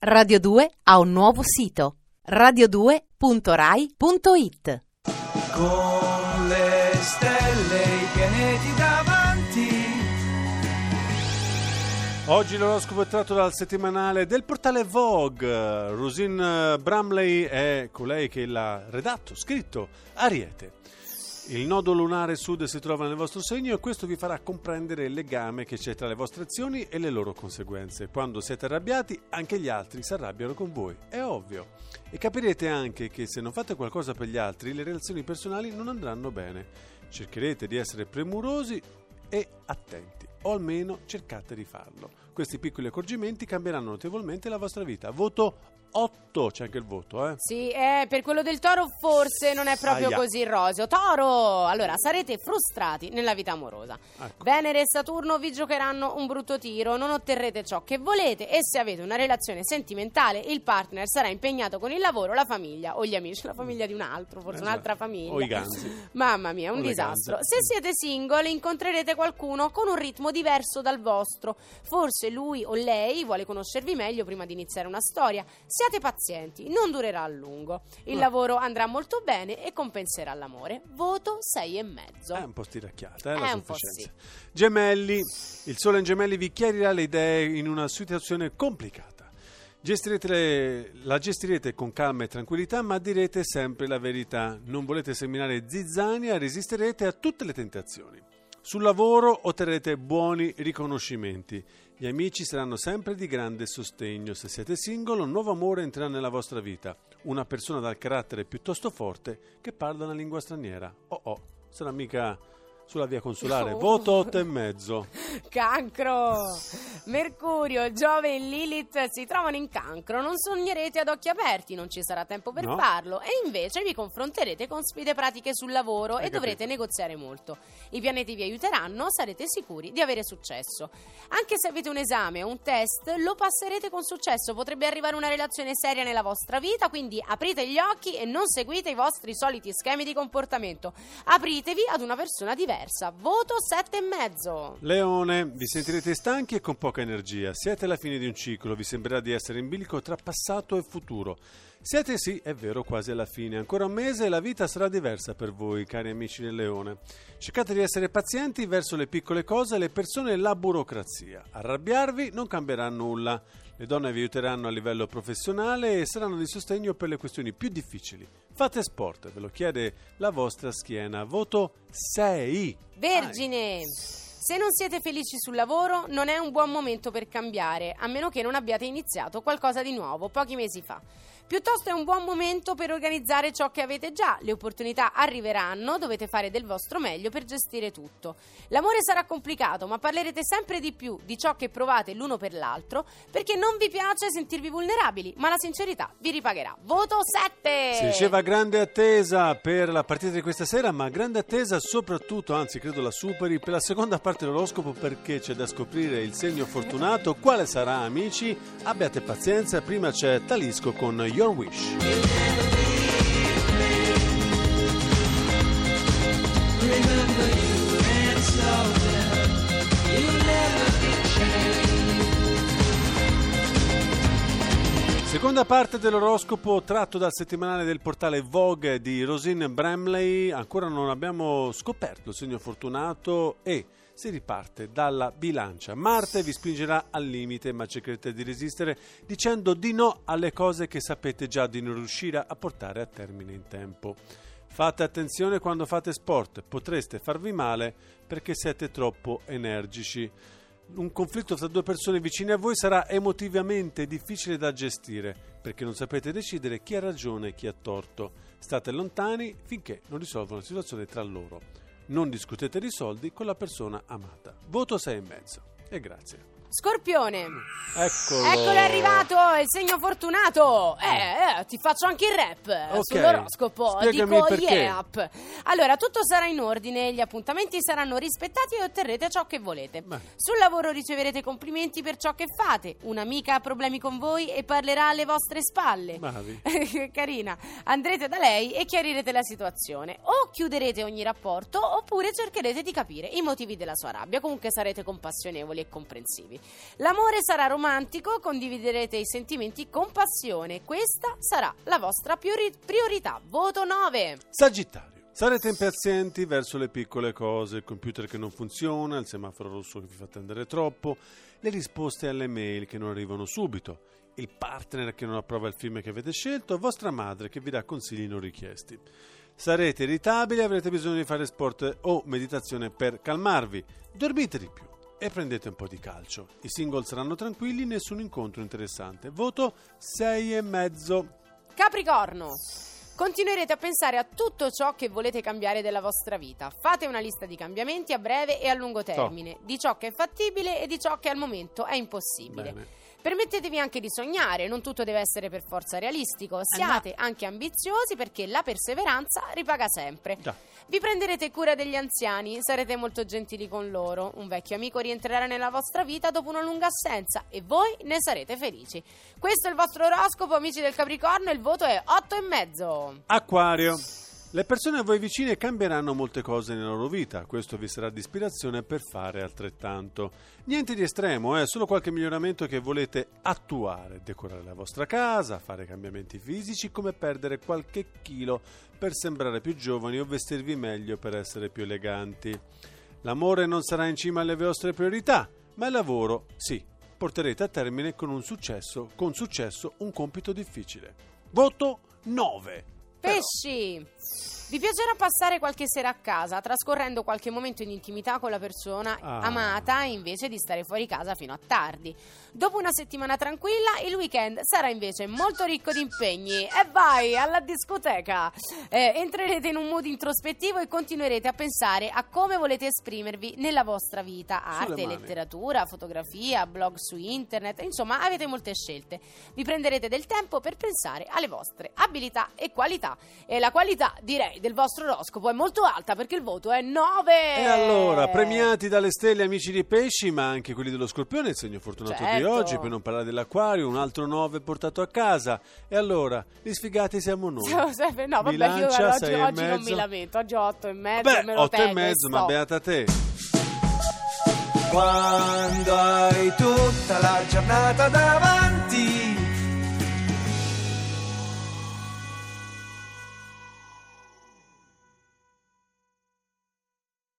Radio 2 ha un nuovo sito radio2.rai.it Con le stelle i pianeti davanti. Oggi l'oroscopo è tratto dal settimanale del portale Vogue. Rosine Bramley è colei che l'ha redatto, scritto Ariete. Il nodo lunare sud si trova nel vostro segno e questo vi farà comprendere il legame che c'è tra le vostre azioni e le loro conseguenze. Quando siete arrabbiati, anche gli altri si arrabbiano con voi. È ovvio. E capirete anche che se non fate qualcosa per gli altri, le relazioni personali non andranno bene. Cercherete di essere premurosi e attenti, o almeno cercate di farlo. Questi piccoli accorgimenti cambieranno notevolmente la vostra vita. Voto 8, c'è anche il voto, eh? Sì, eh, per quello del toro forse non è proprio Aia. così roseo. Toro! Allora, sarete frustrati nella vita amorosa. Ecco. Venere e Saturno vi giocheranno un brutto tiro, non otterrete ciò che volete e se avete una relazione sentimentale, il partner sarà impegnato con il lavoro, la famiglia o gli amici, la famiglia di un altro, forse Esatto. un'altra famiglia. O i ganzi. Mamma mia, un O disastro. Se siete single, incontrerete qualcuno con un ritmo diverso dal vostro. Forse lui o lei vuole conoscervi meglio prima di iniziare una storia. Siate pazienti, non durerà a lungo. Il Ah. lavoro andrà molto bene e compenserà l'amore. Voto 6 e mezzo. È un po' stiracchiata, eh, È la un po' sufficienza. Gemelli, il sole in gemelli vi chiarirà le idee in una situazione complicata. Gestirete la gestirete con calma e tranquillità, ma direte sempre la verità. Non volete seminare zizzania, resisterete a tutte le tentazioni. Sul lavoro otterrete buoni riconoscimenti. Gli amici saranno sempre di grande sostegno. Se siete single, un nuovo amore entrerà nella vostra vita. Una persona dal carattere piuttosto forte che parla una lingua straniera. Oh oh, sarà mica sulla via consolare. No. Voto 8 e mezzo. Cancro! Mercurio, Giove e Lilith si trovano in cancro. Non sognerete ad occhi aperti, non ci sarà tempo per No. farlo. E invece vi confronterete con sfide pratiche sul lavoro Hai e dovrete capito. negoziare molto. I pianeti vi aiuteranno, sarete sicuri di avere successo. Anche se avete un esame o un test, lo passerete con successo. Potrebbe arrivare una relazione seria nella vostra vita, quindi aprite gli occhi e non seguite i vostri soliti schemi di comportamento. Apritevi ad una persona diversa. Voto 7 e mezzo. Leone, vi sentirete stanchi e con poca energia. Siete alla fine di un ciclo, vi sembrerà di essere in bilico tra passato e futuro. Siete sì, è vero, quasi alla fine. Ancora un mese e la vita sarà diversa per voi, cari amici del Leone. Cercate di essere pazienti verso le piccole cose, le persone e la burocrazia. Arrabbiarvi non cambierà nulla. Le donne vi aiuteranno a livello professionale e saranno di sostegno per le questioni più difficili. Fate sport, ve lo chiede la vostra schiena. Voto 6. Vergine! Se non siete felici sul lavoro, non è un buon momento per cambiare, a meno che non abbiate iniziato qualcosa di nuovo pochi mesi fa. Piuttosto è un buon momento per organizzare ciò che avete già. Le opportunità arriveranno, dovete fare del vostro meglio per gestire tutto. L'amore sarà complicato, ma parlerete sempre di più di ciò che provate l'uno per l'altro, perché non vi piace sentirvi vulnerabili, ma la sincerità vi ripagherà. Voto 7! Si diceva grande attesa per la partita di questa sera, ma grande attesa soprattutto, anzi credo la superi, per la seconda parte dell'oroscopo perché c'è da scoprire il segno fortunato. Quale sarà, amici? Abbiate pazienza, prima c'è Talisco con Your Wish. Seconda parte dell'oroscopo tratto dal settimanale del portale Vogue di Rosine Bramley. Ancora non abbiamo scoperto il segno fortunato e si riparte dalla bilancia. Marte vi spingerà al limite, ma cercherete di resistere dicendo di no alle cose che sapete già di non riuscire a portare a termine in tempo. Fate attenzione quando fate sport, potreste farvi male perché siete troppo energici. Un conflitto tra due persone vicine a voi sarà emotivamente difficile da gestire perché non sapete decidere chi ha ragione e chi ha torto. State lontani finché non risolvono la situazione tra loro. Non discutete di soldi con la persona amata. Voto 6 e mezzo. E grazie. Scorpione! Eccolo. Eccolo è arrivato il segno fortunato. Eh, eh, ti faccio anche il rap eh, Ok. sull'oroscopo. Spiegami Dico perché. yeah. up. Allora, tutto sarà in ordine, gli appuntamenti saranno rispettati e otterrete ciò che volete. Beh. Sul lavoro riceverete complimenti per ciò che fate. Un'amica ha problemi con voi e parlerà alle vostre spalle. Bravi. Carina. Andrete da lei e chiarirete la situazione. O chiuderete ogni rapporto oppure cercherete di capire i motivi della sua rabbia. Comunque sarete compassionevoli e comprensivi. Positivi. L'amore sarà romantico, condividerete i sentimenti con passione. Questa sarà la vostra priori- priorità. Voto 9. Sagittario. Sarete impazienti verso le piccole cose, il computer che non funziona, il semaforo rosso che vi fa attendere troppo, le risposte alle mail che non arrivano subito, il partner che non approva il film che avete scelto, vostra madre che vi dà consigli non richiesti. Sarete irritabili e avrete bisogno di fare sport o meditazione per calmarvi. Dormite di più e prendete un po' di calcio. I single saranno tranquilli, nessun incontro interessante. Voto 6,5. Capricorno. Continuerete a pensare a tutto ciò che volete cambiare della vostra vita. Fate una lista di cambiamenti a breve e a lungo termine, di ciò che è fattibile e di ciò che al momento è impossibile. Bene. Permettetevi anche di sognare, non tutto deve essere per forza realistico. Siate anche ambiziosi perché la perseveranza ripaga sempre. Già. Vi prenderete cura degli anziani, sarete molto gentili con loro. Un vecchio amico rientrerà nella vostra vita dopo una lunga assenza e voi ne sarete felici. Questo è il vostro oroscopo, amici del Capricorno, il voto è 8 e mezzo. Acquario. Le persone a voi vicine cambieranno molte cose nella loro vita, questo vi sarà di ispirazione per fare altrettanto. Niente di estremo, è solo qualche miglioramento che volete attuare, decorare la vostra casa, fare cambiamenti fisici come perdere qualche chilo per sembrare più giovani o vestirvi meglio per essere più eleganti. L'amore non sarà in cima alle vostre priorità, ma il lavoro sì, porterete a termine con un successo, con successo un compito difficile. Voto 9. Pesci! Vi piacerà passare qualche sera a casa, trascorrendo qualche momento in intimità con la persona Ah. amata invece di stare fuori casa fino a tardi. Dopo una settimana tranquilla, il weekend sarà invece molto ricco di impegni. E vai alla discoteca! Eh, entrerete in un mood introspettivo e continuerete a pensare a come volete esprimervi nella vostra vita: arte, letteratura, fotografia, blog su internet. Insomma, avete molte scelte. Vi prenderete del tempo per pensare alle vostre abilità e qualità. E la qualità, direi, del vostro oroscopo è molto alta perché il voto è 9. E allora, premiati dalle stelle amici di pesci, ma anche quelli dello scorpione, il segno fortunato di Certo. oggi, per non parlare dell'acquario, un altro 9 portato a casa. E allora, gli sfigati siamo noi. No, vabbè, io Bilancia, guarda, oggi, sei e oggi non mezzo. mi lamento, oggi ho 8 e mezzo, Beh, me lo 8 e mezzo, ma beata te. Quando hai tutta la giornata davanti.